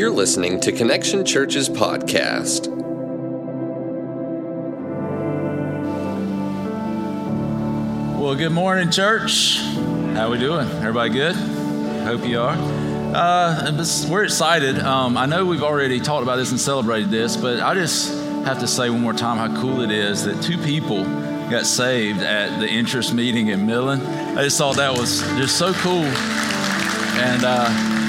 You're listening to Connection Church's podcast. Well, good morning, church. How we doing? Everybody good? Hope you are. Uh, we're excited. Um, I know we've already talked about this and celebrated this, but I just have to say one more time how cool it is that two people got saved at the interest meeting in Millen. I just thought that was just so cool, and uh,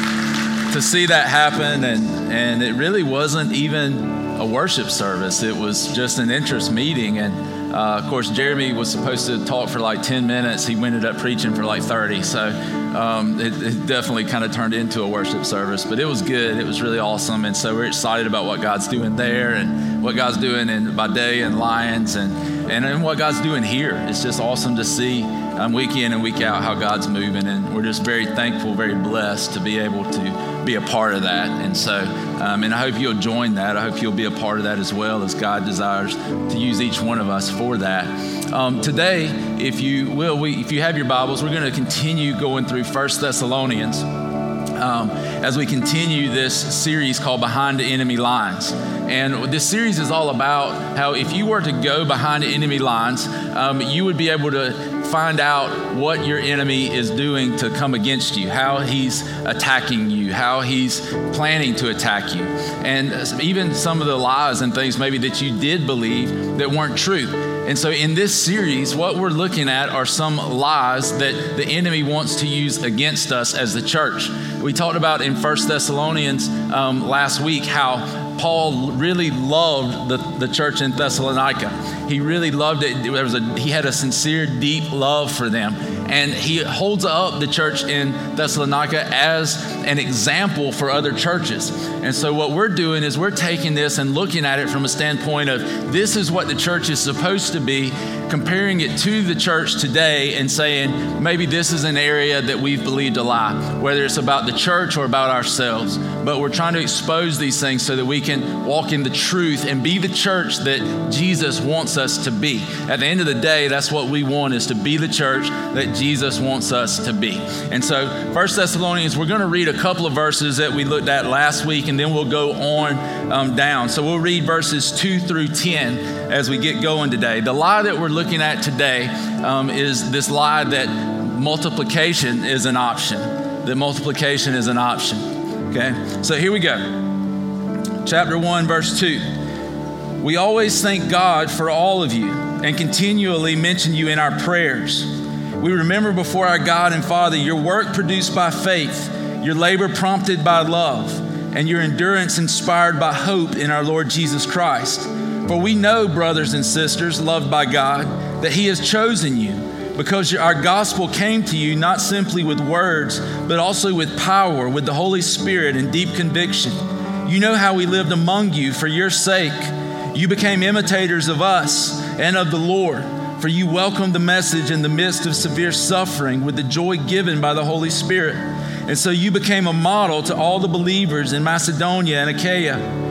to see that happen, and and it really wasn't even a worship service. It was just an interest meeting, and uh, of course, Jeremy was supposed to talk for like 10 minutes. He ended up preaching for like 30. So um, it, it, definitely kind of turned into a worship service, but it was good. It was really awesome. And so we're excited about what God's doing there and what God's doing in by day and, and, and what God's doing here. It's just awesome to see um, week in and week out how God's moving. And we're just very thankful, very blessed to be able to be a part of that. And so, um, and I hope you'll join that. I hope you'll be a part of that as well as God desires to use each one of us for that. Um, today, if you will, we, if you have your Bibles, we're going to continue going through First Thessalonians. Um, as we continue this series called Behind the Enemy Lines. And this series is all about how if you were to go behind enemy lines, um, you would be able to find out what your enemy is doing to come against you, how he's attacking you, how he's planning to attack you, and even some of the lies and things maybe that you did believe that weren't true. And so, in this series, what we're looking at are some lies that the enemy wants to use against us as the church. We talked about in First Thessalonians um, last week how Paul really loved the, the church in Thessalonica. He really loved it. There was a, he had a sincere, deep love for them. And he holds up the church in Thessalonica as an example for other churches. And so, what we're doing is we're taking this and looking at it from a standpoint of this is what the church is supposed to be, comparing it to the church today and saying maybe this is an area that we've believed a lie, whether it's about the church or about ourselves. But we're trying to expose these things so that we can walk in the truth and be the church that Jesus wants us to be. At the end of the day, that's what we want is to be the church that Jesus wants us to be. And so, First Thessalonians, we're going to read a couple of verses that we looked at last week, and then we'll go on um, down. So we'll read verses 2 through 10 as we get going today. The lie that we're looking at today um, is this lie that multiplication is an option. That multiplication is an option. Okay? So here we go. Chapter 1, verse 2. We always thank God for all of you and continually mention you in our prayers. We remember before our God and Father your work produced by faith your labor prompted by love, and your endurance inspired by hope in our Lord Jesus Christ. For we know, brothers and sisters, loved by God, that He has chosen you, because our gospel came to you not simply with words, but also with power, with the Holy Spirit and deep conviction. You know how we lived among you for your sake. You became imitators of us and of the Lord, for you welcomed the message in the midst of severe suffering with the joy given by the Holy Spirit. And so you became a model to all the believers in Macedonia and Achaia.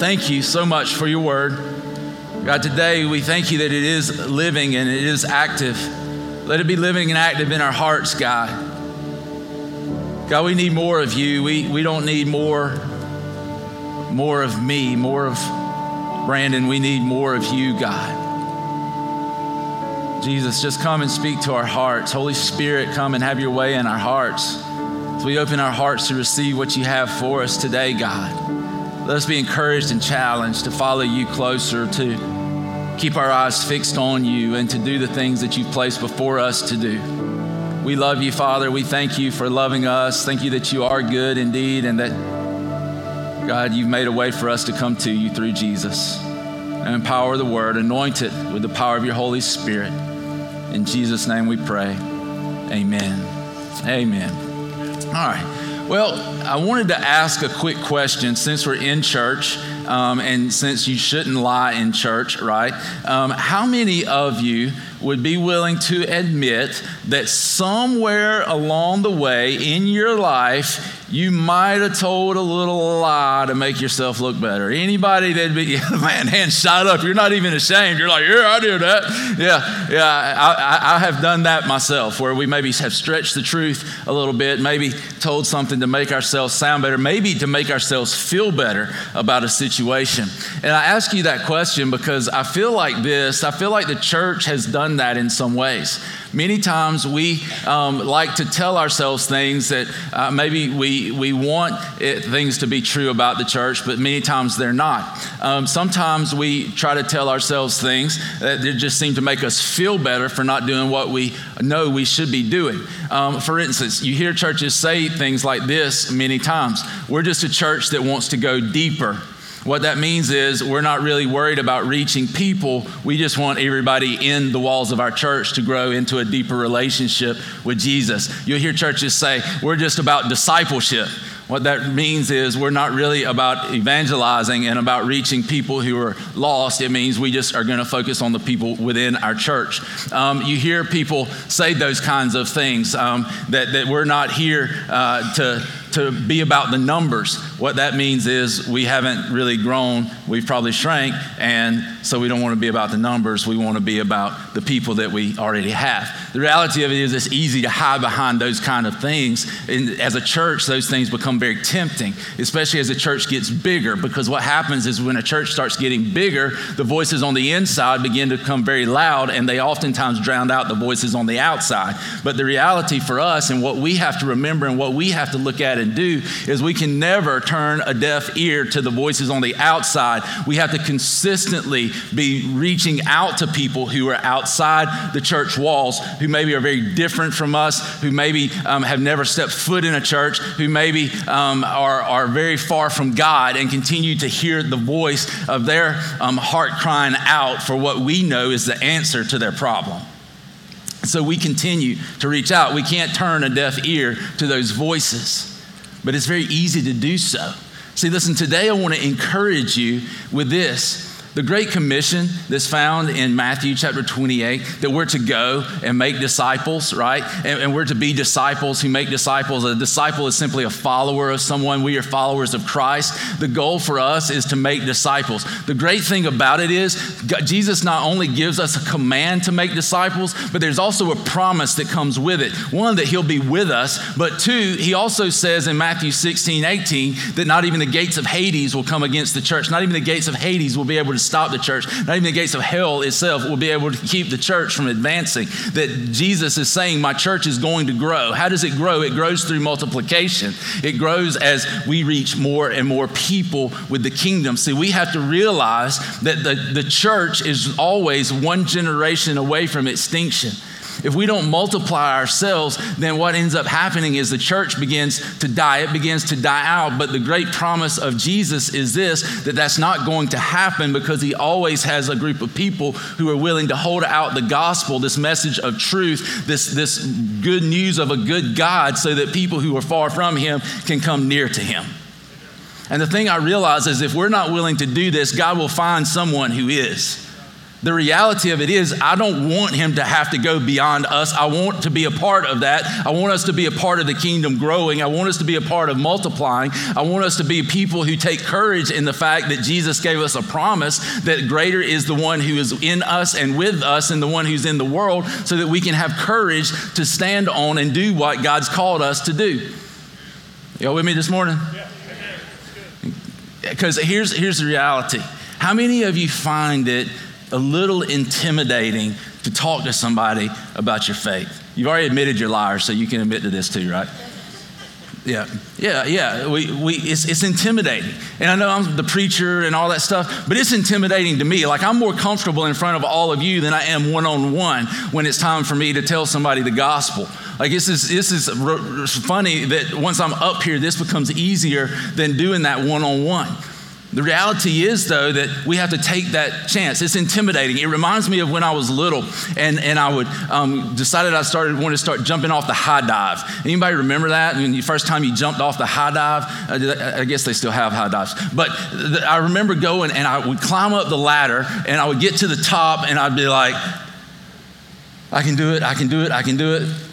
thank you so much for your word. God, today we thank you that it is living and it is active. Let it be living and active in our hearts, God. God, we need more of you. We, we don't need more, more of me, more of Brandon. We need more of you, God. Jesus, just come and speak to our hearts. Holy Spirit, come and have your way in our hearts. As we open our hearts to receive what you have for us today, God, let us be encouraged and challenged to follow you closer, to keep our eyes fixed on you, and to do the things that you've placed before us to do. We love you, Father. We thank you for loving us. Thank you that you are good indeed, and that, God, you've made a way for us to come to you through Jesus. And empower the word, anoint it with the power of your Holy Spirit. In Jesus' name we pray. Amen. Amen. All right. Well, I wanted to ask a quick question since we're in church um, and since you shouldn't lie in church, right? Um, how many of you would be willing to admit that somewhere along the way in your life, you might have told a little lie to make yourself look better. Anybody that'd be, man, hand shot up. You're not even ashamed. You're like, yeah, I did that. Yeah, yeah. I, I, I, have done that myself, where we maybe have stretched the truth a little bit, maybe told something to make ourselves sound better, maybe to make ourselves feel better about a situation. And I ask you that question because I feel like this. I feel like the church has done that in some ways. Many times we um, like to tell ourselves things that uh, maybe we, we want it, things to be true about the church, but many times they're not. Um, sometimes we try to tell ourselves things that just seem to make us feel better for not doing what we know we should be doing. Um, for instance, you hear churches say things like this many times We're just a church that wants to go deeper. What that means is we're not really worried about reaching people. We just want everybody in the walls of our church to grow into a deeper relationship with Jesus. You'll hear churches say, we're just about discipleship. What that means is we're not really about evangelizing and about reaching people who are lost. It means we just are going to focus on the people within our church. Um, you hear people say those kinds of things um, that, that we're not here uh, to to be about the numbers. What that means is we haven't really grown, we've probably shrank, and so we don't want to be about the numbers. We want to be about the people that we already have. The reality of it is it's easy to hide behind those kind of things. And as a church, those things become very tempting, especially as the church gets bigger, because what happens is when a church starts getting bigger, the voices on the inside begin to become very loud, and they oftentimes drown out the voices on the outside. But the reality for us and what we have to remember and what we have to look at and do is we can never turn a deaf ear to the voices on the outside. We have to consistently be reaching out to people who are outside the church walls, who maybe are very different from us, who maybe um, have never stepped foot in a church, who maybe um, are, are very far from God and continue to hear the voice of their um, heart crying out for what we know is the answer to their problem. So we continue to reach out. We can't turn a deaf ear to those voices but it's very easy to do so. See, listen, today I want to encourage you with this the Great Commission that's found in Matthew chapter 28, that we're to go and make disciples, right? And, and, we're to be disciples who make disciples. A disciple is simply a follower of someone. We are followers of Christ. The goal for us is to make disciples. The great thing about it is, Jesus not only gives us a command to make disciples, but there's also a promise that comes with it. One, that He'll be with us, but two, He also says in Matthew 16, 18, that not even the gates of Hades will come against the church. Not even the gates of Hades will be able to stop the church. Not even the gates of hell itself will be able to keep the church from advancing. That Jesus is saying, My church is going to grow. How does it grow? It grows through multiplication, it grows as we reach more and more people with the kingdom. See, we have to realize that the, the church is always one generation away from extinction. If we don't multiply ourselves, then what ends up happening is the church begins to die. It begins to die out. But the great promise of Jesus is this that that's not going to happen because he always has a group of people who are willing to hold out the gospel, this message of truth, this, this good news of a good God, so that people who are far from him can come near to him. And the thing I realize is if we're not willing to do this, God will find someone who is. The reality of it is, I don't want him to have to go beyond us. I want to be a part of that. I want us to be a part of the kingdom growing. I want us to be a part of multiplying. I want us to be people who take courage in the fact that Jesus gave us a promise that greater is the one who is in us and with us and the one who's in the world so that we can have courage to stand on and do what God's called us to do. Y'all with me this morning? Because here's, here's the reality. How many of you find it a little intimidating to talk to somebody about your faith. You've already admitted you're liars, so you can admit to this too, right? Yeah, yeah, yeah. We, we, it's, it's intimidating. And I know I'm the preacher and all that stuff, but it's intimidating to me. Like, I'm more comfortable in front of all of you than I am one on one when it's time for me to tell somebody the gospel. Like, this is, this is funny that once I'm up here, this becomes easier than doing that one on one. The reality is, though, that we have to take that chance. It's intimidating. It reminds me of when I was little and, and I would um, decided I started wanting to start jumping off the high dive. Anybody remember that? When the first time you jumped off the high dive, I guess they still have high dives. But I remember going and I would climb up the ladder and I would get to the top and I'd be like, I can do it, I can do it, I can do it.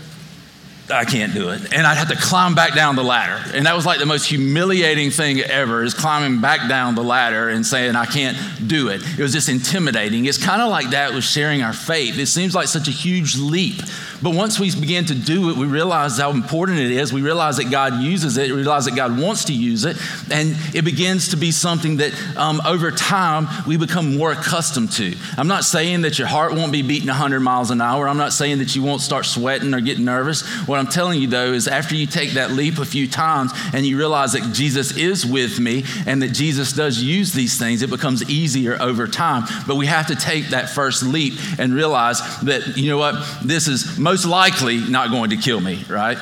I can't do it. And I'd have to climb back down the ladder. And that was like the most humiliating thing ever is climbing back down the ladder and saying, I can't do it. It was just intimidating. It's kind of like that with sharing our faith. It seems like such a huge leap. But once we begin to do it, we realize how important it is. We realize that God uses it. We realize that God wants to use it. And it begins to be something that um, over time we become more accustomed to. I'm not saying that your heart won't be beating 100 miles an hour. I'm not saying that you won't start sweating or getting nervous. What I'm telling you, though, is after you take that leap a few times and you realize that Jesus is with me and that Jesus does use these things, it becomes easier over time. But we have to take that first leap and realize that, you know what, this is most likely not going to kill me, right?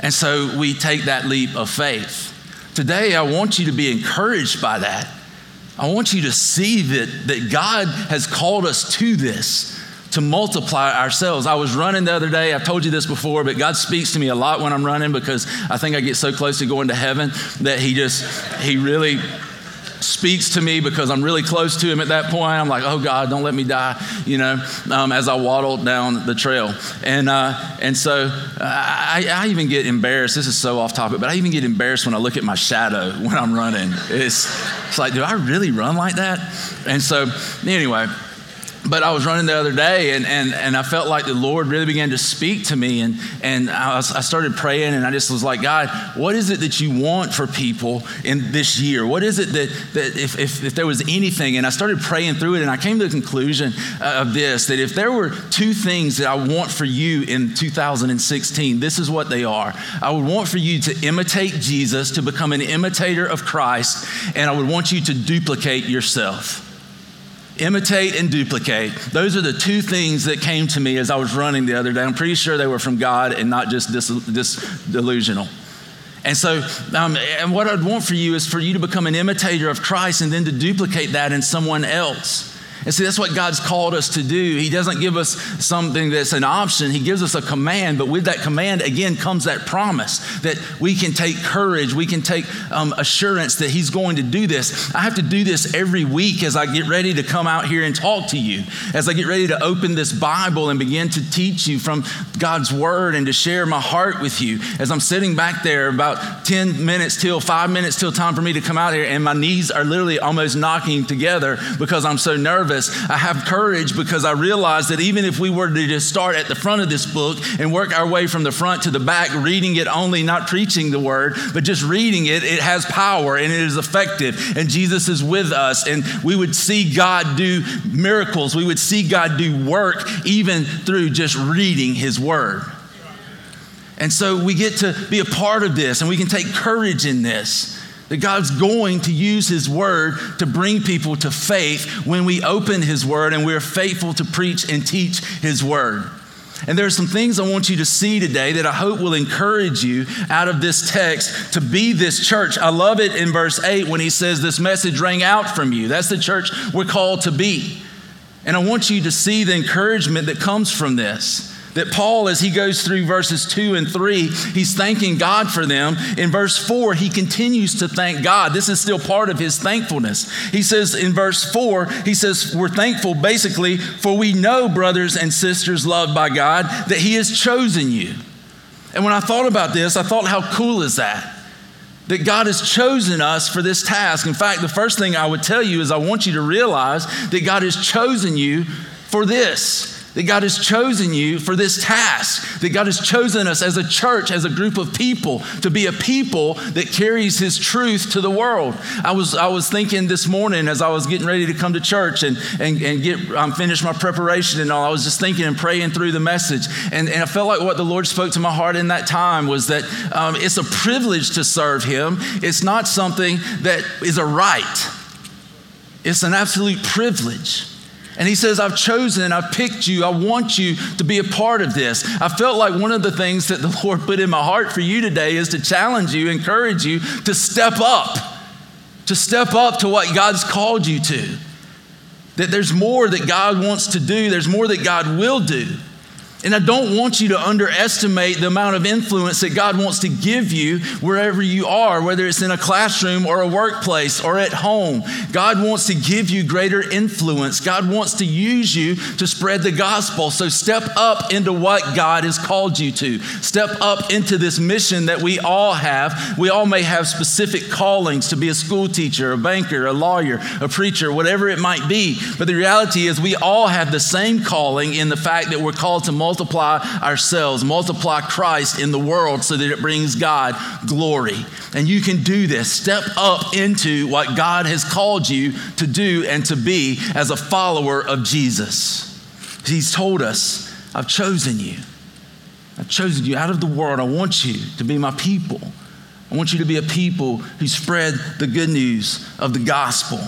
And so we take that leap of faith. Today, I want you to be encouraged by that. I want you to see that, that God has called us to this, to multiply ourselves. I was running the other day. I've told you this before, but God speaks to me a lot when I'm running because I think I get so close to going to heaven that He just, He really speaks to me because I'm really close to him at that point. I'm like, oh God, don't let me die, you know, um, as I waddle down the trail. And, uh, and so I, I, even get embarrassed. This is so off topic, but I even get embarrassed when I look at my shadow when I'm running. It's, it's like, do I really run like that? And so, anyway, but I was running the other day and, and, and I felt like the Lord really began to speak to me. And, and I, was, I started praying and I just was like, God, what is it that you want for people in this year? What is it that, that if, if, if there was anything? And I started praying through it and I came to the conclusion uh, of this that if there were two things that I want for you in 2016, this is what they are. I would want for you to imitate Jesus, to become an imitator of Christ, and I would want you to duplicate yourself. Imitate and duplicate. Those are the two things that came to me as I was running the other day. I'm pretty sure they were from God and not just dis- dis- delusional. And so, um, and what I'd want for you is for you to become an imitator of Christ and then to duplicate that in someone else. And see, that's what God's called us to do. He doesn't give us something that's an option, He gives us a command. But with that command, again, comes that promise that we can take courage, we can take um, assurance that He's going to do this. I have to do this every week as I get ready to come out here and talk to you, as I get ready to open this Bible and begin to teach you from God's Word and to share my heart with you. As I'm sitting back there, about 10 minutes till five minutes till time for me to come out here, and my knees are literally almost knocking together because I'm so nervous nervous. I have courage because I realize that even if we were to just start at the front of this book and work our way from the front to the back, reading it only, not preaching the word, but just reading it, it has power and it is effective. And Jesus is with us. And we would see God do miracles. We would see God do work even through just reading his word. And so we get to be a part of this and we can take courage in this. That God's going to use His Word to bring people to faith when we open His Word and we're faithful to preach and teach His Word. And there are some things I want you to see today that I hope will encourage you out of this text to be this church. I love it in verse 8 when he says, This message rang out from you. That's the church we're called to be. And I want you to see the encouragement that comes from this that Paul, as he goes through verses two and three, he's thanking God for them. In verse four, he continues to thank God. This is still part of his thankfulness. He says in verse four, he says, We're thankful basically, for we know, brothers and sisters loved by God, that he has chosen you. And when I thought about this, I thought, how cool is that? That God has chosen us for this task. In fact, the first thing I would tell you is I want you to realize that God has chosen you for this that God has chosen you for this task, that God has chosen us as a church, as a group of people, to be a people that carries His truth to the world. I was, I was thinking this morning as I was getting ready to come to church and, and, and get um, finish my preparation and all, I was just thinking and praying through the message. And, and I felt like what the Lord spoke to my heart in that time was that um, it's a privilege to serve Him, it's not something that is a right, it's an absolute privilege. And he says, I've chosen, I've picked you, I want you to be a part of this. I felt like one of the things that the Lord put in my heart for you today is to challenge you, encourage you to step up. to step up to what God's called you to. That there's more that God wants to do, there's more that God will do. And I don't want you to underestimate the amount of influence that God wants to give you wherever you are, whether it's in a classroom or a workplace or at home. God wants to give you greater influence. God wants to use you to spread the gospel. So step up into what God has called you to. Step up into this mission that we all have. We all may have specific callings to be a school teacher, a banker, a lawyer, a preacher, whatever it might be. But the reality is, we all have the same calling in the fact that we're called to multiply multiply ourselves, multiply Christ in the world so that it brings God glory. And you can do this. Step up into what God has called you to do and to be as a follower of Jesus. He's told us, I've chosen you. I've chosen you out of the world. I want you to be my people. I want you to be a people who spread the good news of the gospel.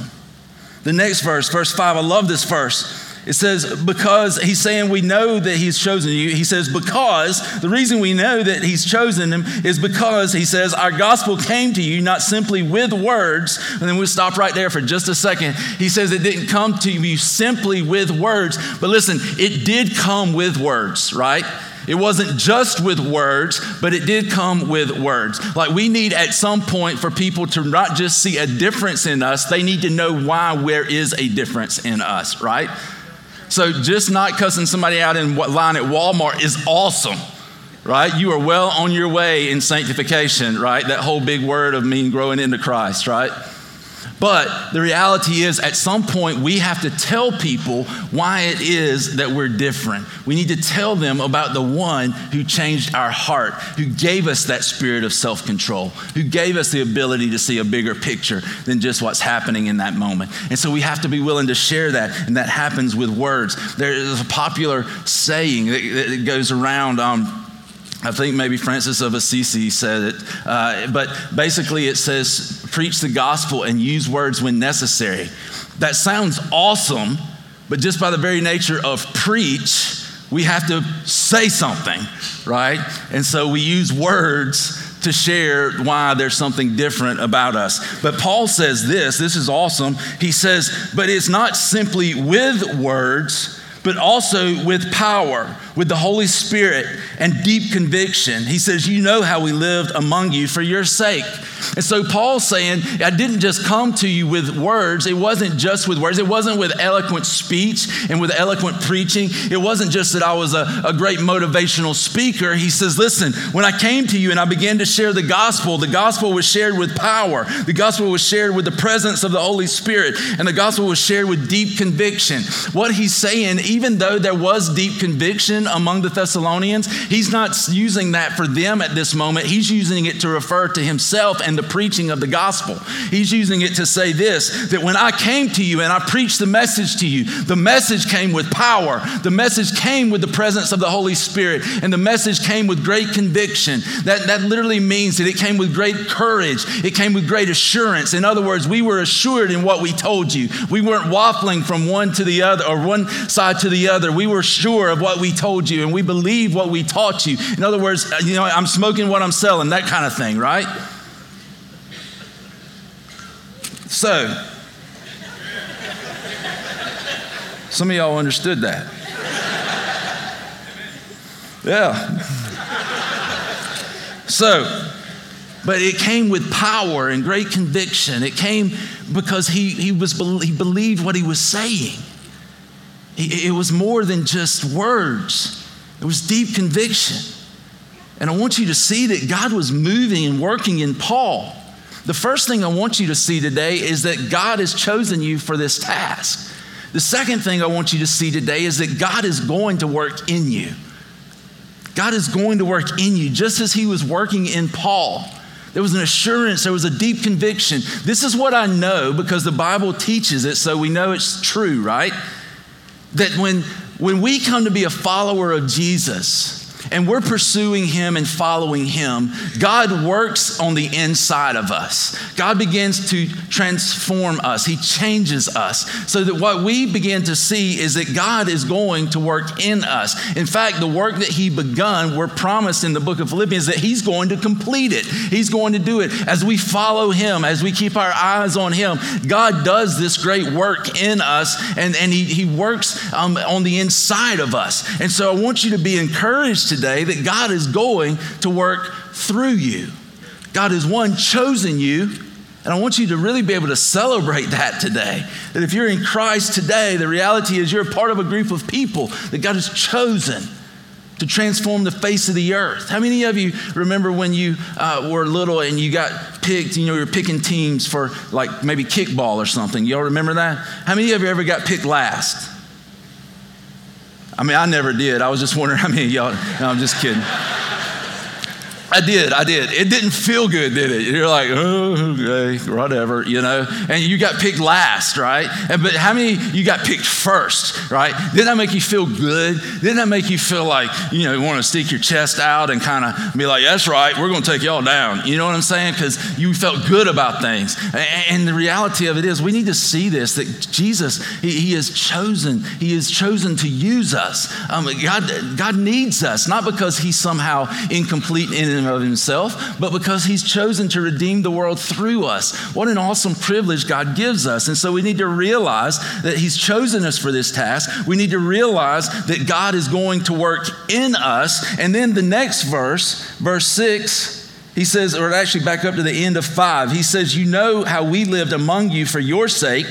The next verse, verse 5, I love this verse. It says, because he's saying we know that he's chosen you. He says, because the reason we know that he's chosen him is because he says, our gospel came to you not simply with words. And then we'll stop right there for just a second. He says it didn't come to you simply with words. But listen, it did come with words, right? It wasn't just with words, but it did come with words. Like we need at some point for people to not just see a difference in us, they need to know why there is a difference in us, right? So just not cussing somebody out in line at Walmart is awesome, right? You are well on your way in sanctification, right? That whole big word of mean growing into Christ, right? But the reality is, at some point, we have to tell people why it is that we're different. We need to tell them about the one who changed our heart, who gave us that spirit of self control, who gave us the ability to see a bigger picture than just what's happening in that moment. And so we have to be willing to share that, and that happens with words. There is a popular saying that, goes around. Um, I think maybe Francis of Assisi said it, uh, but basically it says, preach the gospel and use words when necessary. That sounds awesome, but just by the very nature of preach, we have to say something, right? And so we use words to share why there's something different about us. But Paul says this this is awesome. He says, but it's not simply with words, but also with power with the Holy Spirit and deep conviction. He says, You know how we lived among you for your sake. And so Paul's saying, I didn't just come to you with words. It wasn't just with words. It wasn't with eloquent speech and with eloquent preaching. It wasn't just that I was a, a great motivational speaker. He says, Listen, when I came to you and I began to share the gospel, the gospel was shared with power. The gospel was shared with the presence of the Holy Spirit. And the gospel was shared with deep conviction. What he's saying, even though there was deep conviction, among the Thessalonians, he's not using that for them at this moment. He's using it to refer to himself and the preaching of the gospel. He's using it to say this that when I came to you and I preached the message to you, the message came with power. The message came with the presence of the Holy Spirit, and the message came with great conviction. That, that literally means that it came with great courage, it came with great assurance. In other words, we were assured in what we told you. We weren't waffling from one to the other or one side to the other. We were sure of what we told told you and we believe what we taught you. In other words, uh, you know, I'm smoking what I'm selling, that kind of thing, right? So, some of y'all understood that. Yeah. So, but it came with power and great conviction. It came because he, he, was, he believed what he was saying. It was more than just words, it was deep conviction. And I want you to see that God was moving and working in Paul. The first thing I want you to see today is that God has chosen you for this task. The second thing I want you to see today is that God is going to work in you. God is going to work in you just as He was working in Paul. There was an assurance, there was a deep conviction. This is what I know because the Bible teaches it, so we know it's true, right? That when, when we come to be a follower of Jesus, and we're pursuing Him and following Him, God works on the inside of us. God begins to transform us, He changes us, so that what we begin to see is that God is going to work in us. In fact, the work that He begun, we're promised in the book of Philippians that He's going to complete it. He's going to do it. As we follow Him, as we keep our eyes on Him, God does this great work in us, and, and He, he works um, on the inside of us. And so I want you to be encouraged today that God is going to work through you. God has one chosen you, and I want you to really be able to celebrate that today. That if you're in Christ today, the reality is you're part of a group of people that God has chosen to transform the face of the earth. How many of you remember when you uh, were little and you got picked, you know, you were picking teams for like maybe kickball or something? Y'all remember that? How many of you ever got picked last? I mean, I never did. I was just wondering many of y'all, no, I'm just kidding. I did, I did. It didn't feel good, did it? You're like, oh, okay, whatever, you know. And you got picked last, right? And, but how many you got picked first, right? Didn't that make you feel good? Didn't that make you feel like, you know, you want to stick your chest out and kind of be like, that's right, we're going to take y'all down. You know what I'm saying? Because you felt good about things. And the reality of it is, we need to see this that Jesus, He, he has chosen, He has chosen to use us. Um, God, God needs us, not because He's somehow incomplete in and of himself, but because he's chosen to redeem the world through us. What an awesome privilege God gives us. And so we need to realize that he's chosen us for this task. We need to realize that God is going to work in us. And then the next verse, verse 6, he says, or actually back up to the end of 5, he says, You know how we lived among you for your sake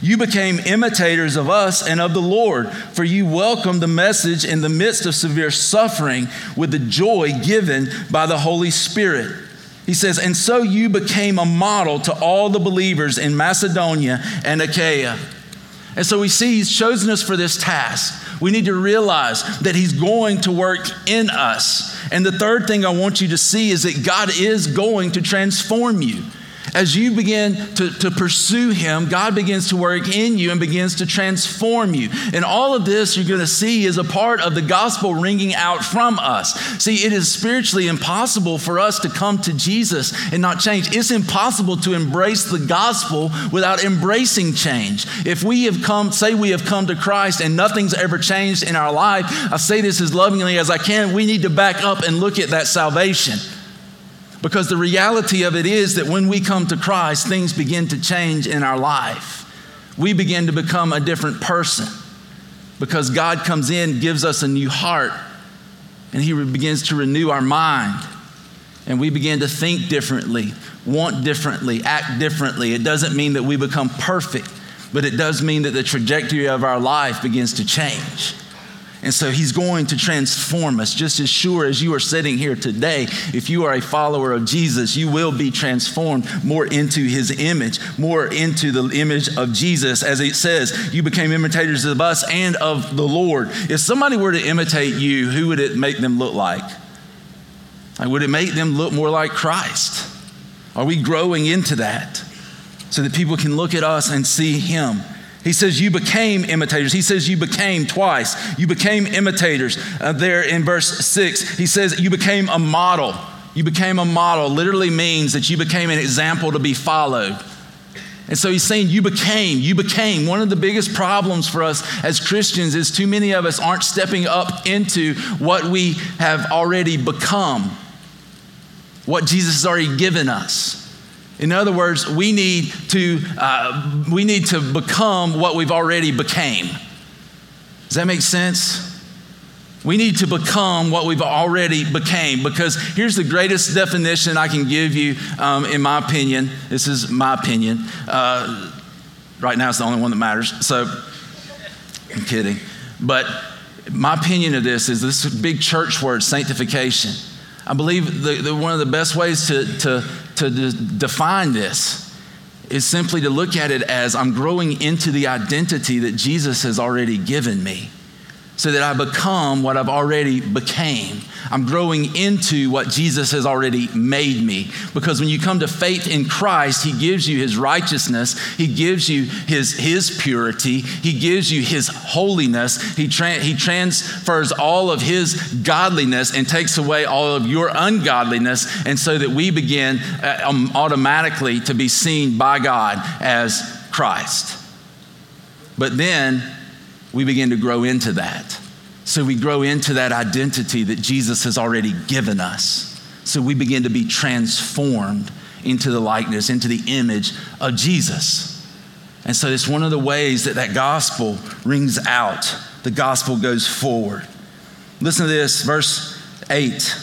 you became imitators of us and of the Lord, for you welcomed the message in the midst of severe suffering with the joy given by the Holy Spirit. He says, And so you became a model to all the believers in Macedonia and Achaia. And so we see he's chosen us for this task. We need to realize that he's going to work in us. And the third thing I want you to see is that God is going to transform you. As you begin to, to pursue Him, God begins to work in you and begins to transform you. And all of this you're going to see is a part of the gospel ringing out from us. See, it is spiritually impossible for us to come to Jesus and not change. It's impossible to embrace the gospel without embracing change. If we have come, say we have come to Christ and nothing's ever changed in our life, I say this as lovingly as I can, we need to back up and look at that salvation. Because the reality of it is that when we come to Christ, things begin to change in our life. We begin to become a different person because God comes in, gives us a new heart, and He begins to renew our mind. And we begin to think differently, want differently, act differently. It doesn't mean that we become perfect, but it does mean that the trajectory of our life begins to change. And so he's going to transform us just as sure as you are sitting here today. If you are a follower of Jesus, you will be transformed more into his image, more into the image of Jesus. As it says, you became imitators of us and of the Lord. If somebody were to imitate you, who would it make them look like? would it make them look more like Christ? Are we growing into that so that people can look at us and see him? He says, You became imitators. He says, You became twice. You became imitators. Uh, there in verse six, he says, You became a model. You became a model, literally means that you became an example to be followed. And so he's saying, You became, you became. One of the biggest problems for us as Christians is too many of us aren't stepping up into what we have already become, what Jesus has already given us. In other words, we need to, uh, we need to become what we've already became. Does that make sense? We need to become what we've already became because here's the greatest definition I can give you, um, in my opinion. This is my opinion. Uh, right now, it's the only one that matters. So, I'm kidding. But my opinion of this is this big church word, sanctification. I believe the, the, one of the best ways to, to, to de- define this is simply to look at it as I'm growing into the identity that Jesus has already given me. So that I become what I've already became. I'm growing into what Jesus has already made me. Because when you come to faith in Christ, He gives you His righteousness, He gives you His, his purity, He gives you His holiness, he, tra- he transfers all of His godliness and takes away all of your ungodliness, and so that we begin uh, um, automatically to be seen by God as Christ. But then we begin to grow into that. So we grow into that identity that Jesus has already given us. So we begin to be transformed into the likeness, into the image of Jesus. And so it's one of the ways that that gospel rings out. The gospel goes forward. Listen to this, verse 8.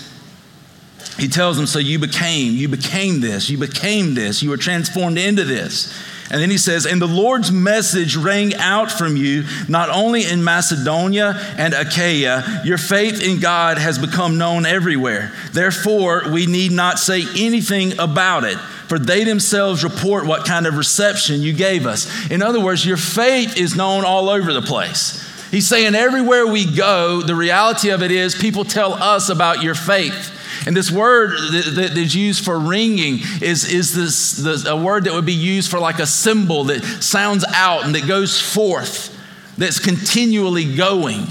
He tells them, So you became, you became this, you became this, you were transformed into this. And then he says, And the Lord's message rang out from you, not only in Macedonia and Achaia, your faith in God has become known everywhere. Therefore, we need not say anything about it, for they themselves report what kind of reception you gave us. In other words, your faith is known all over the place. He's saying everywhere we go, the reality of it is people tell us about your faith. And this word that is used for ringing is, is this, this, a word that would be used for like a cymbal that sounds out and that goes forth, that's continually going.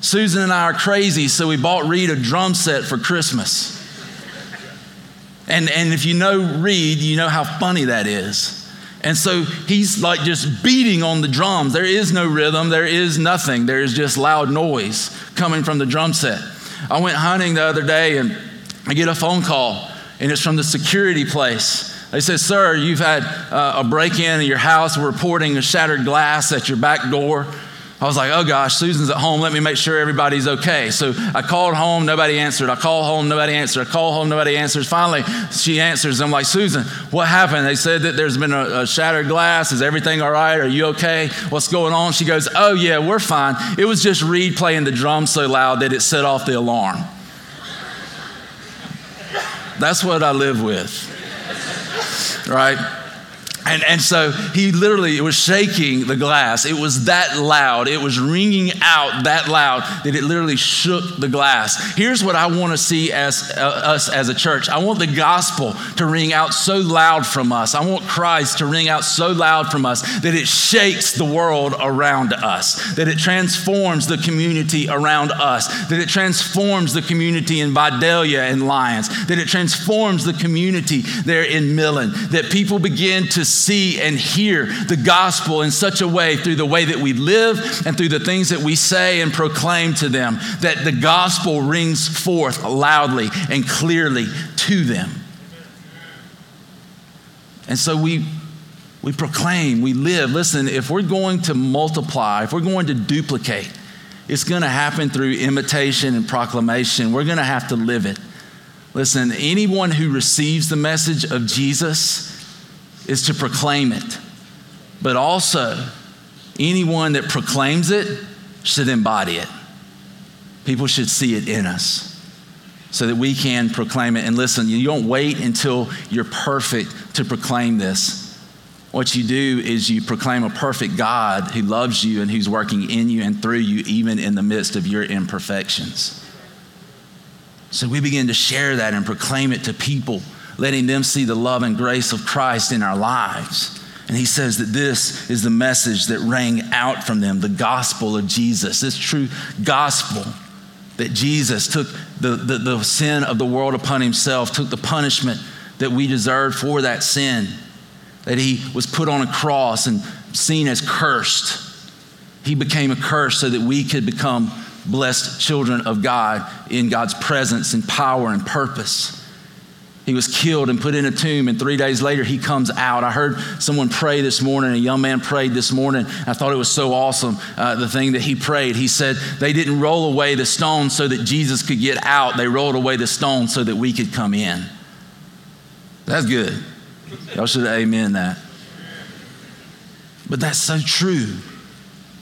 Susan and I are crazy, so we bought Reed a drum set for Christmas. And, and if you know Reed, you know how funny that is. And so he's like just beating on the drums. There is no rhythm, there is nothing. There is just loud noise coming from the drum set. I went hunting the other day and I get a phone call, and it's from the security place. They said, Sir, you've had uh, a break in in your house. We're reporting a shattered glass at your back door. I was like, oh gosh, Susan's at home. Let me make sure everybody's okay. So I called home, nobody answered. I called home, nobody answered. I called home, nobody answers. Finally, she answers. I'm like, Susan, what happened? They said that there's been a, a shattered glass. Is everything all right? Are you okay? What's going on? She goes, oh yeah, we're fine. It was just Reed playing the drums so loud that it set off the alarm. That's what I live with. Right? And, and so he literally was shaking the glass. It was that loud. It was ringing out that loud that it literally shook the glass. Here's what I want to see as uh, us as a church. I want the gospel to ring out so loud from us. I want Christ to ring out so loud from us that it shakes the world around us, that it transforms the community around us, that it transforms the community in Vidalia and Lyons, that it transforms the community there in Millen, that people begin to see and hear the gospel in such a way through the way that we live and through the things that we say and proclaim to them that the gospel rings forth loudly and clearly to them. And so we we proclaim, we live. Listen, if we're going to multiply, if we're going to duplicate, it's going to happen through imitation and proclamation. We're going to have to live it. Listen, anyone who receives the message of Jesus is to proclaim it. But also, anyone that proclaims it should embody it. People should see it in us so that we can proclaim it. And listen, you don't wait until you're perfect to proclaim this. What you do is you proclaim a perfect God who loves you and who's working in you and through you, even in the midst of your imperfections. So we begin to share that and proclaim it to people letting them see the love and grace of Christ in our lives. And he says that this is the message that rang out from them the gospel of Jesus, this true gospel that Jesus took the, the, the, sin of the world upon himself, took the punishment that we deserved for that sin, that he was put on a cross and seen as cursed. He became a curse so that we could become blessed children of God in God's presence and power and purpose. He was killed and put in a tomb, and three days later, he comes out. I heard someone pray this morning, a young man prayed this morning. I thought it was so awesome, uh, the thing that he prayed. He said, They didn't roll away the stone so that Jesus could get out, they rolled away the stone so that we could come in. That's good. Y'all should amen that. But that's so true.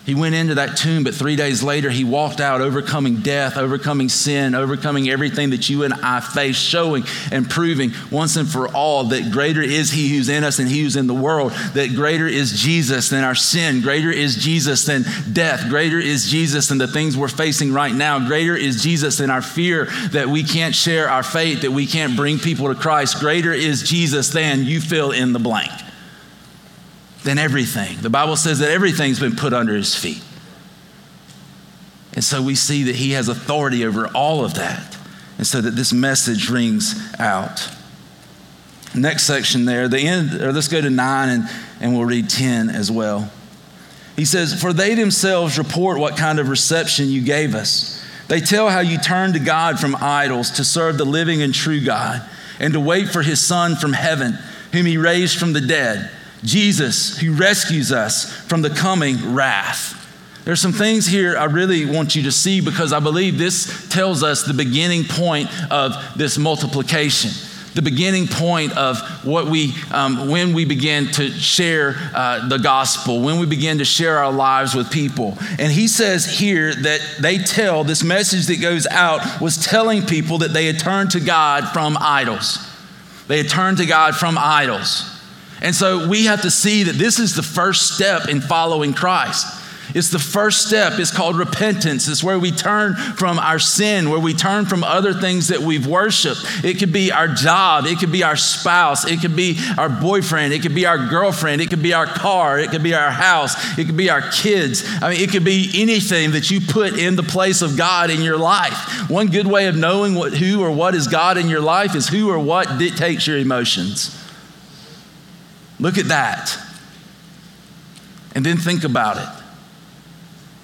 He went into that tomb, but three days later, he walked out, overcoming death, overcoming sin, overcoming everything that you and I face, showing and proving once and for all that greater is he who's in us and he who's in the world, that greater is Jesus than our sin, greater is Jesus than death, greater is Jesus than the things we're facing right now, greater is Jesus than our fear that we can't share our faith, that we can't bring people to Christ, greater is Jesus than you fill in the blank than everything. The Bible says that everything's been put under his feet. And so we see that he has authority over all of that. And so that this message rings out. Next section there, the end, or let's go to nine and, and we'll read 10 as well. He says, For they themselves report what kind of reception you gave us. They tell how you turned to God from idols to serve the living and true God and to wait for his Son from heaven, whom he raised from the dead Jesus who rescues us from the coming wrath. There's some things here I really want you to see because I believe this tells us the beginning point of this multiplication the beginning point of what we, um, when we begin to share uh, the gospel, when we begin to share our lives with people. And he says here that they tell, this message that goes out was telling people that they had turned to God from idols. They had turned to God from idols. And so we have to see that this is the first step in following Christ. It's the first step. It's called repentance. It's where we turn from our sin, where we turn from other things that we've worshiped. It could be our job, it could be our spouse, it could be our boyfriend, it could be our girlfriend, it could be our car, it could be our house, it could be our kids. I mean, it could be anything that you put in the place of God in your life. One good way of knowing what, who or what is God in your life is who or what dictates your emotions. Look at that. And then think about it.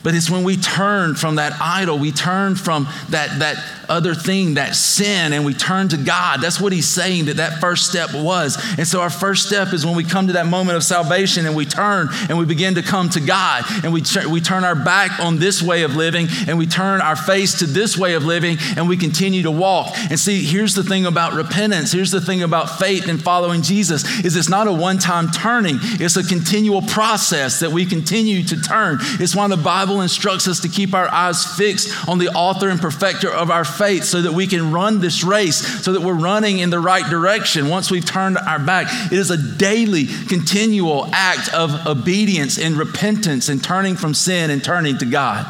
But it's when we turn from that idol, we turn from that, that other thing, that sin, and we turn to God. That's what he's saying that that first step was. And so our first step is when we come to that moment of salvation and we turn and we begin to come to God and we, we turn our back on this way of living and we turn our face to this way of living and we continue to walk. And see, here's the thing about repentance. Here's the thing about faith and following Jesus is it's not a one-time turning. It's a continual process that we continue to turn. It's why the Bible Bible instructs us to keep our eyes fixed on the author and perfecter of our faith so that we can run this race, so that we're running in the right direction once we've turned our back. It is a daily, continual act of obedience and repentance and turning from sin and turning to God.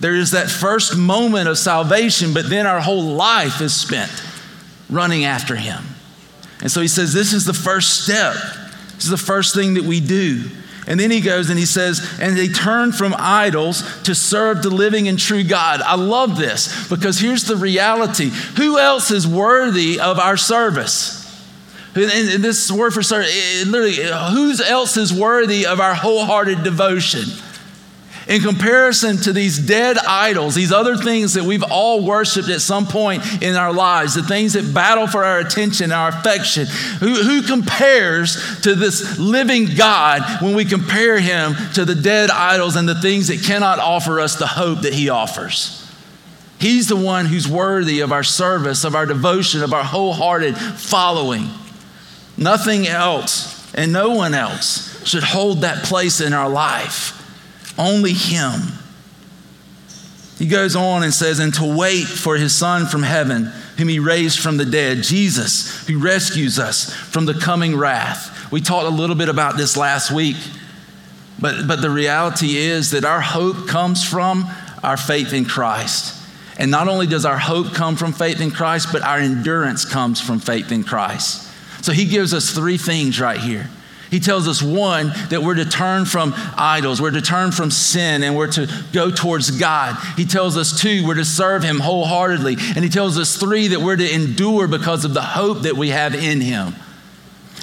There is that first moment of salvation, but then our whole life is spent running after Him. And so he says, This is the first step. This is the first thing that we do. And then he goes and he says, and they turn from idols to serve the living and true God. I love this because here's the reality who else is worthy of our service? And this word for service, literally, who else is worthy of our wholehearted devotion? In comparison to these dead idols, these other things that we've all worshiped at some point in our lives, the things that battle for our attention, our affection, who, who compares to this living God when we compare him to the dead idols and the things that cannot offer us the hope that he offers? He's the one who's worthy of our service, of our devotion, of our wholehearted following. Nothing else and no one else should hold that place in our life. Only Him. He goes on and says, and to wait for His Son from heaven, whom He raised from the dead, Jesus, who rescues us from the coming wrath. We talked a little bit about this last week, but, but the reality is that our hope comes from our faith in Christ. And not only does our hope come from faith in Christ, but our endurance comes from faith in Christ. So he gives us three things right here. He tells us, one, that we're to turn from idols, we're to turn from sin, and we're to go towards God. He tells us, two, we're to serve Him wholeheartedly. And He tells us, three, that we're to endure because of the hope that we have in Him.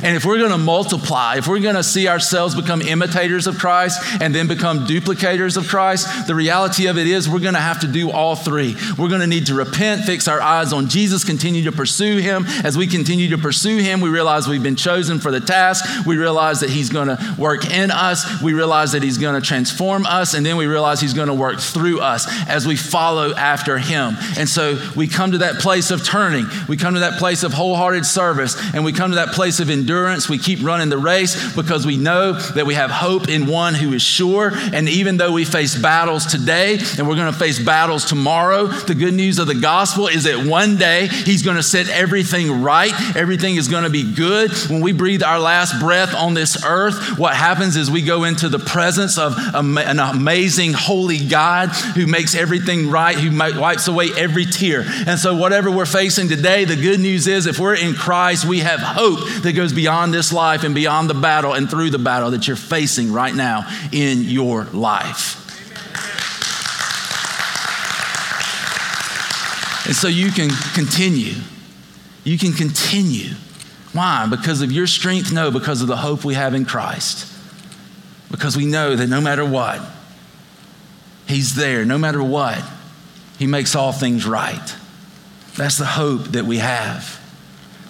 And if we're going to multiply, if we're going to see ourselves become imitators of Christ and then become duplicators of Christ, the reality of it is we're going to have to do all three. We're going to need to repent, fix our eyes on Jesus, continue to pursue Him. As we continue to pursue Him, we realize we've been chosen for the task. We realize that He's going to work in us. We realize that He's going to transform us. And then we realize He's going to work through us as we follow after Him. And so we come to that place of turning. We come to that place of wholehearted service. And we come to that place of endurance endurance. We keep running the race because we know that we have hope in one who is sure. And even though we face battles today and we're going to face battles tomorrow, the good news of the gospel is that one day He's going to set everything right. Everything is going to be good. When we breathe our last breath on this earth, what happens is we go into the presence of an amazing, holy God who makes everything right, who wipes away every tear. And so, whatever we're facing today, the good news is if we're in Christ, we have hope that goes beyond this life and beyond the battle and through the battle that you're facing right now in your life. And so you can continue. You can continue. Why? Because of your strength? No, because of the hope we have in Christ. Because we know that no matter what, He's there. No matter what, He makes all things right. That's the hope that we have.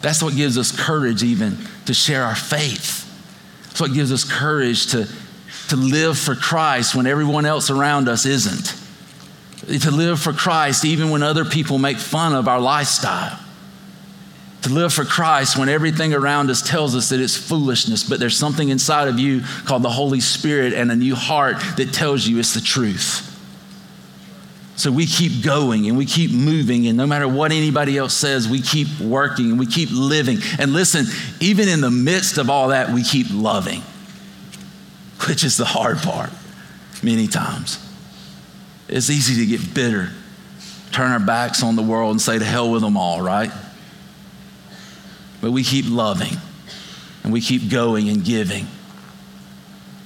That's what gives us courage, even to share our faith. That's what gives us courage to, to live for Christ when everyone else around us isn't. To live for Christ even when other people make fun of our lifestyle. To live for Christ when everything around us tells us that it's foolishness, but there's something inside of you called the Holy Spirit and a new heart that tells you it's the truth. So we keep going and we keep moving, and no matter what anybody else says, we keep working and we keep living. And listen, even in the midst of all that, we keep loving, which is the hard part many times. It's easy to get bitter, turn our backs on the world and say, to hell with them all, right? But we keep loving and we keep going and giving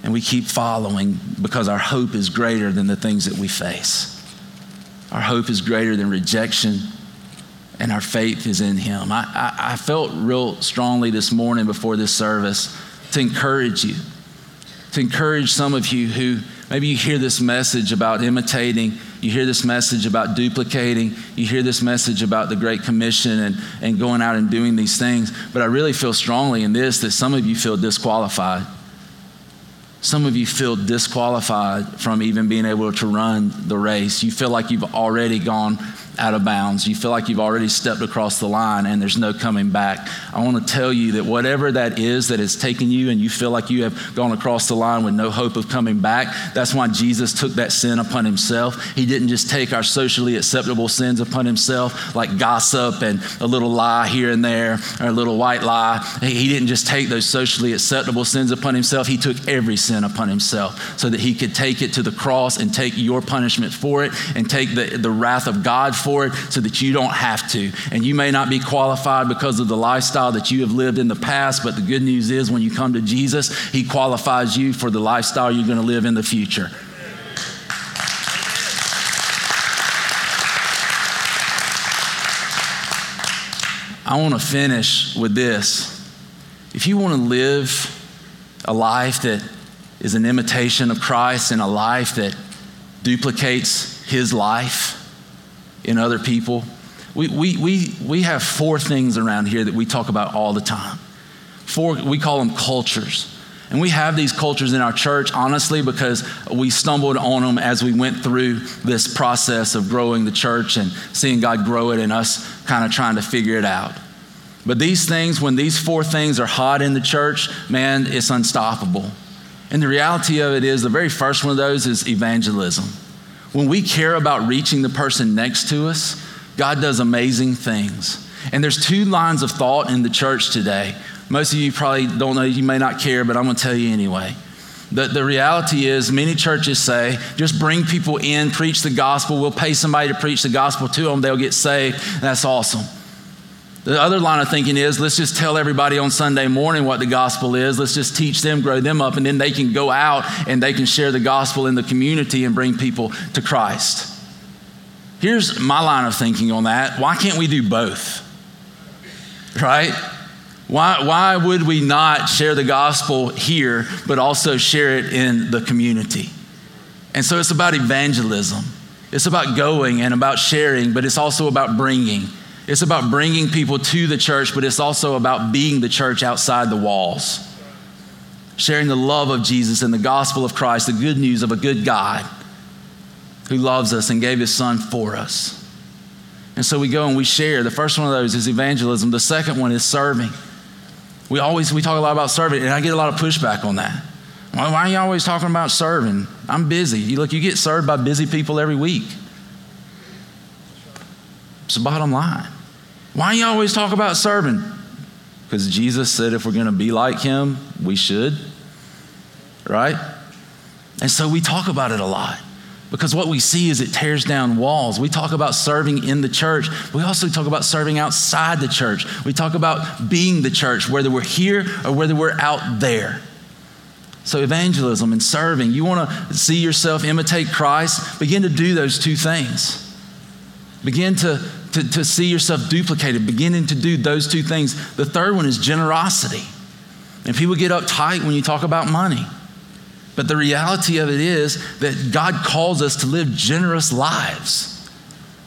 and we keep following because our hope is greater than the things that we face. Our hope is greater than rejection, and our faith is in Him. I, I, I felt real strongly this morning before this service to encourage you, to encourage some of you who maybe you hear this message about imitating, you hear this message about duplicating, you hear this message about the Great Commission and, and going out and doing these things. But I really feel strongly in this that some of you feel disqualified. Some of you feel disqualified from even being able to run the race. You feel like you've already gone out of bounds. You feel like you've already stepped across the line and there's no coming back. I want to tell you that whatever that is that has taken you and you feel like you have gone across the line with no hope of coming back, that's why Jesus took that sin upon himself. He didn't just take our socially acceptable sins upon himself, like gossip and a little lie here and there, or a little white lie. He didn't just take those socially acceptable sins upon himself. He took every sin upon himself so that he could take it to the cross and take your punishment for it and take the, the wrath of God for it so that you don't have to. And you may not be qualified because of the lifestyle that you have lived in the past, but the good news is when you come to Jesus, He qualifies you for the lifestyle you're going to live in the future. I want to finish with this. If you want to live a life that is an imitation of Christ and a life that duplicates his life, in other people. We, we, we, we have four things around here that we talk about all the time. Four, we call them cultures. And we have these cultures in our church, honestly, because we stumbled on them as we went through this process of growing the church and seeing God grow it and us kind of trying to figure it out. But these things, when these four things are hot in the church, man, it's unstoppable. And the reality of it is, the very first one of those is evangelism. When we care about reaching the person next to us, God does amazing things. And there's two lines of thought in the church today. Most of you probably don't know, you may not care, but I'm going to tell you anyway. The, the reality is, many churches say, just bring people in, preach the gospel. We'll pay somebody to preach the gospel to them, they'll get saved. That's awesome. The other line of thinking is let's just tell everybody on Sunday morning what the gospel is. Let's just teach them, grow them up, and then they can go out and they can share the gospel in the community and bring people to Christ. Here's my line of thinking on that. Why can't we do both? Right? Why, why would we not share the gospel here, but also share it in the community? And so it's about evangelism. It's about going and about sharing, but it's also about bringing. It's about bringing people to the church, but it's also about being the church outside the walls. Sharing the love of Jesus and the gospel of Christ, the good news of a good God who loves us and gave his son for us. And so we go and we share. The first one of those is evangelism, the second one is serving. We always we talk a lot about serving, and I get a lot of pushback on that. Why, why are you always talking about serving? I'm busy. You look, you get served by busy people every week. It's the bottom line. Why you always talk about serving? Because Jesus said if we're going to be like him, we should. Right? And so we talk about it a lot. Because what we see is it tears down walls. We talk about serving in the church. We also talk about serving outside the church. We talk about being the church, whether we're here or whether we're out there. So, evangelism and serving, you want to see yourself imitate Christ, begin to do those two things. Begin to, to, to see yourself duplicated, beginning to do those two things. The third one is generosity. And people get uptight when you talk about money. But the reality of it is that God calls us to live generous lives.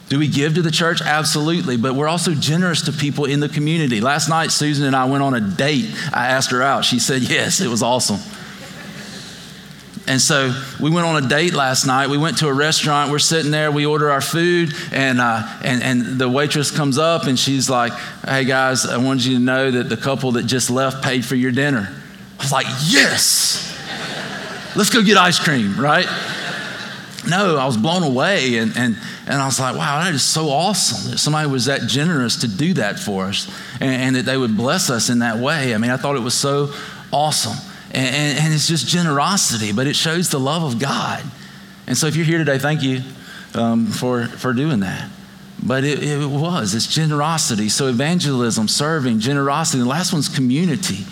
Do we give to the church? Absolutely. But we're also generous to people in the community. Last night, Susan and I went on a date. I asked her out. She said, yes, it was awesome. And so we went on a date last night. We went to a restaurant. We're sitting there. We order our food, and, uh, and, and the waitress comes up and she's like, Hey guys, I wanted you to know that the couple that just left paid for your dinner. I was like, Yes! Let's go get ice cream, right? No, I was blown away. And, and, and I was like, wow, that is so awesome that somebody was that generous to do that for us and, and that they would bless us in that way. I mean, I thought it was so awesome. And, and, it's just generosity, but it shows the love of God. And so if you're here today, thank you um, for, for doing that. But it, it was, it's generosity. So evangelism, serving, generosity. The last one's community.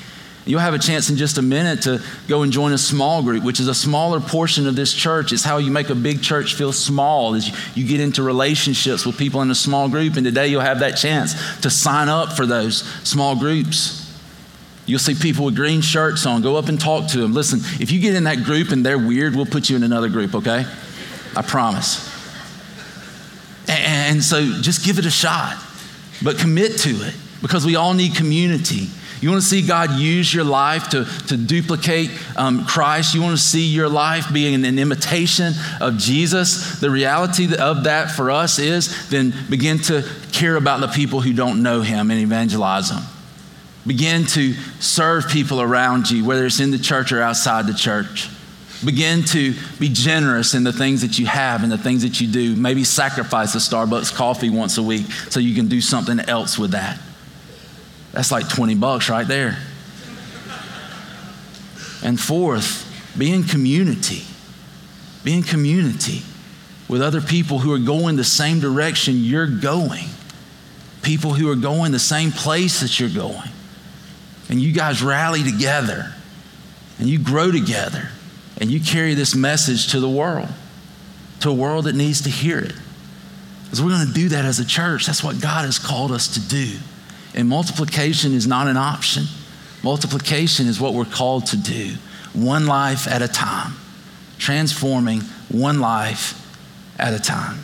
You'll have a chance in just a minute to go and join a small group, which is a smaller portion of this church. It's how you make a big church feel small as you get into relationships with people in a small group. And today you'll have that chance to sign up for those small groups. You'll see people with green shirts on. Go up and talk to them. Listen, if you get in that group and they're weird, we'll put you in another group, okay? I promise. And so just give it a shot, but commit to it because we all need community. You want to see God use your life to, to duplicate um, Christ? You want to see your life being an, an imitation of Jesus? The reality of that for us is then begin to care about the people who don't know Him and evangelize them. Begin to serve people around you, whether it's in the church or outside the church. Begin to be generous in the things that you have and the things that you do. Maybe sacrifice a Starbucks coffee once a week so you can do something else with that. That's like 20 bucks right there. And fourth, be in community. Be in community with other people who are going the same direction you're going, people who are going the same place that you're going. And you guys rally together and you grow together and you carry this message to the world, to a world that needs to hear it. Because we're going to do that as a church. That's what God has called us to do. And multiplication is not an option. Multiplication is what we're called to do, one life at a time, transforming one life at a time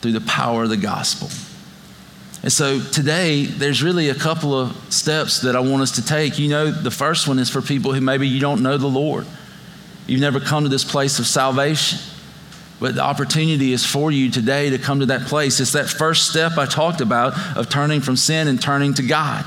through the power of the gospel. And so today, there's really a couple of steps that I want us to take. You know, the first one is for people who maybe you don't know the Lord. You've never come to this place of salvation. But the opportunity is for you today to come to that place. It's that first step I talked about of turning from sin and turning to God.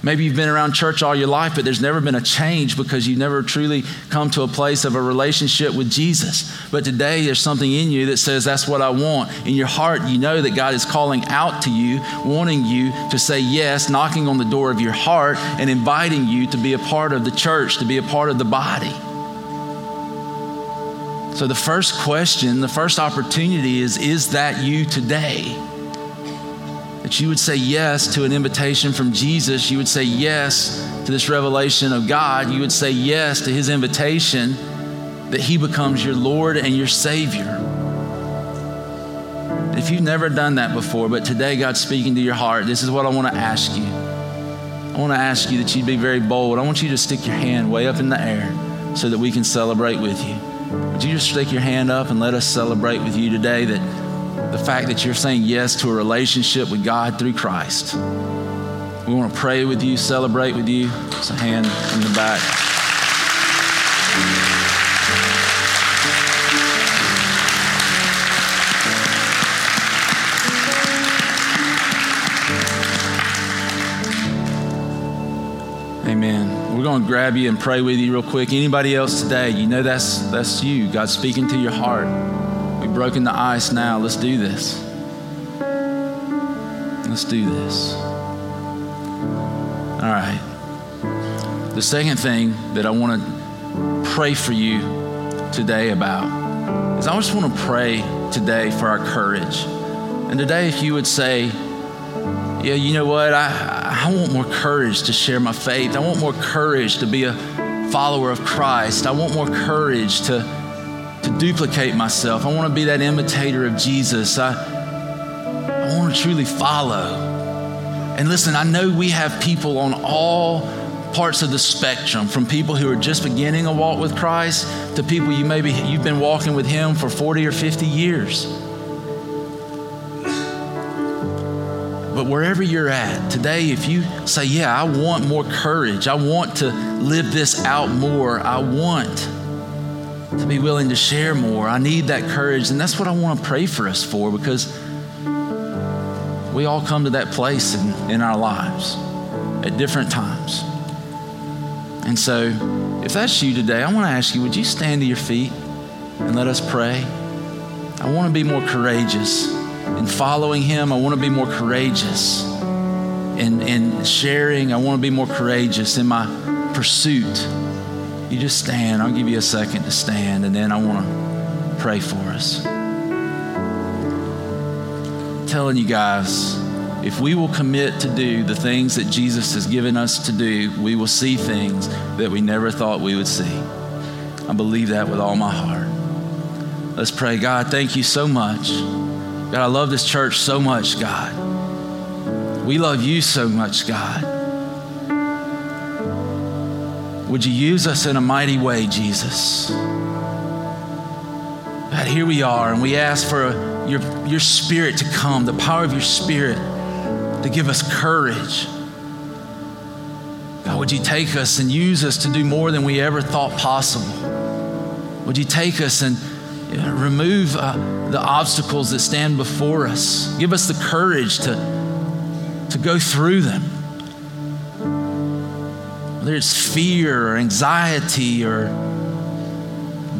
Maybe you've been around church all your life, but there's never been a change because you've never truly come to a place of a relationship with Jesus. But today, there's something in you that says, That's what I want. In your heart, you know that God is calling out to you, wanting you to say yes, knocking on the door of your heart, and inviting you to be a part of the church, to be a part of the body. So, the first question, the first opportunity is Is that you today? That you would say yes to an invitation from Jesus. You would say yes to this revelation of God. You would say yes to his invitation that he becomes your Lord and your Savior. If you've never done that before, but today God's speaking to your heart, this is what I want to ask you. I want to ask you that you'd be very bold. I want you to stick your hand way up in the air so that we can celebrate with you. Would you just stick your hand up and let us celebrate with you today that the fact that you're saying yes to a relationship with God through Christ? We want to pray with you, celebrate with you. It's a hand in the back. Amen. We're going to grab you and pray with you real quick. Anybody else today, you know that's that's you. God's speaking to your heart. Broken the ice now. Let's do this. Let's do this. All right. The second thing that I want to pray for you today about is I just want to pray today for our courage. And today, if you would say, yeah, you know what? I, I want more courage to share my faith. I want more courage to be a follower of Christ. I want more courage to, to duplicate myself. I want to be that imitator of Jesus. I, I want to truly follow. And listen, I know we have people on all parts of the spectrum from people who are just beginning a walk with Christ to people you maybe you've been walking with him for 40 or 50 years. But wherever you're at today, if you say, Yeah, I want more courage, I want to live this out more, I want to be willing to share more, I need that courage. And that's what I want to pray for us for because we all come to that place in, in our lives at different times. And so, if that's you today, I want to ask you would you stand to your feet and let us pray? I want to be more courageous in following Him. I want to be more courageous in, in sharing. I want to be more courageous in my pursuit. You just stand. I'll give you a second to stand, and then I want to pray for us. I'm telling you guys, if we will commit to do the things that Jesus has given us to do, we will see things that we never thought we would see. I believe that with all my heart. Let's pray. God, thank you so much God, I love this church so much, God. We love you so much, God. Would you use us in a mighty way, Jesus? God, here we are, and we ask for your, your spirit to come, the power of your spirit to give us courage. God, would you take us and use us to do more than we ever thought possible? Would you take us and remove uh, the obstacles that stand before us. Give us the courage to, to go through them. Whether it's fear or anxiety or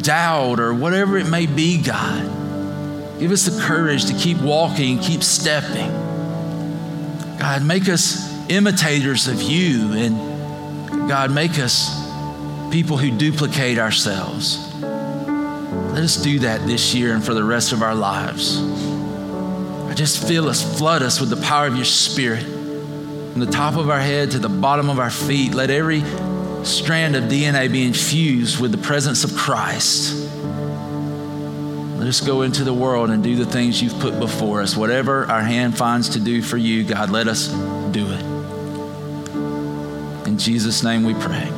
doubt or whatever it may be, God, give us the courage to keep walking, keep stepping. God, make us imitators of you and God, make us people who duplicate ourselves. Let us do that this year and for the rest of our lives. I just feel us, flood us with the power of your spirit. From the top of our head to the bottom of our feet, let every strand of DNA be infused with the presence of Christ. Let us go into the world and do the things you've put before us. Whatever our hand finds to do for you, God, let us do it. In Jesus' name we pray.